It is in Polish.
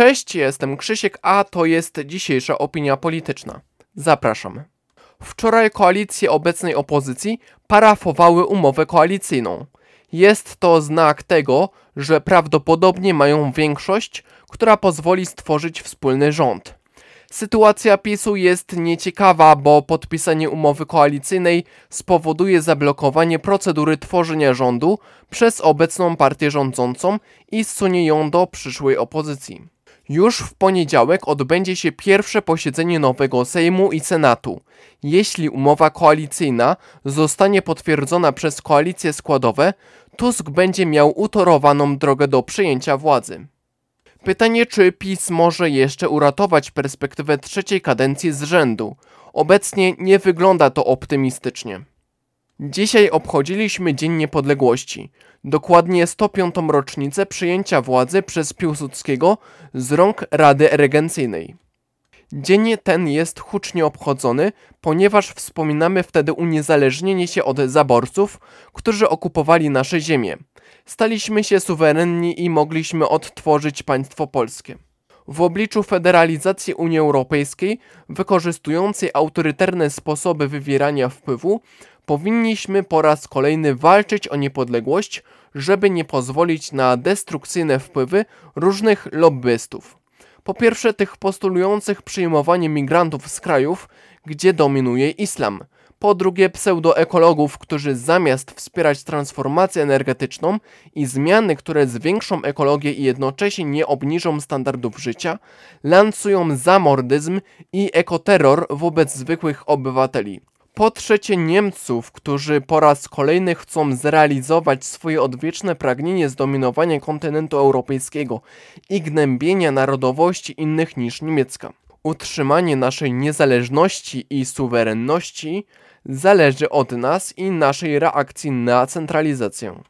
Cześć, jestem Krzysiek, a to jest dzisiejsza opinia polityczna. Zapraszam. Wczoraj koalicje obecnej opozycji parafowały umowę koalicyjną. Jest to znak tego, że prawdopodobnie mają większość, która pozwoli stworzyć wspólny rząd. Sytuacja PiSu jest nieciekawa, bo podpisanie umowy koalicyjnej spowoduje zablokowanie procedury tworzenia rządu przez obecną partię rządzącą i zsunie ją do przyszłej opozycji. Już w poniedziałek odbędzie się pierwsze posiedzenie nowego Sejmu i Senatu. Jeśli umowa koalicyjna zostanie potwierdzona przez koalicje składowe, Tusk będzie miał utorowaną drogę do przejęcia władzy. Pytanie, czy PiS może jeszcze uratować perspektywę trzeciej kadencji z rzędu. Obecnie nie wygląda to optymistycznie. Dzisiaj obchodziliśmy Dzień Niepodległości, dokładnie 105. rocznicę przyjęcia władzy przez Piłsudskiego z rąk Rady Regencyjnej. Dzień ten jest hucznie obchodzony, ponieważ wspominamy wtedy uniezależnienie się od zaborców, którzy okupowali nasze ziemię. Staliśmy się suwerenni i mogliśmy odtworzyć państwo polskie. W obliczu federalizacji Unii Europejskiej, wykorzystującej autorytarne sposoby wywierania wpływu, powinniśmy po raz kolejny walczyć o niepodległość, żeby nie pozwolić na destrukcyjne wpływy różnych lobbystów. Po pierwsze, tych postulujących przyjmowanie migrantów z krajów, gdzie dominuje islam. Po drugie, pseudoekologów, którzy zamiast wspierać transformację energetyczną i zmiany, które zwiększą ekologię i jednocześnie nie obniżą standardów życia, lansują zamordyzm i ekoterror wobec zwykłych obywateli. Po trzecie Niemców, którzy po raz kolejny chcą zrealizować swoje odwieczne pragnienie zdominowania kontynentu europejskiego i gnębienia narodowości innych niż niemiecka. Utrzymanie naszej niezależności i suwerenności zależy od nas i naszej reakcji na centralizację.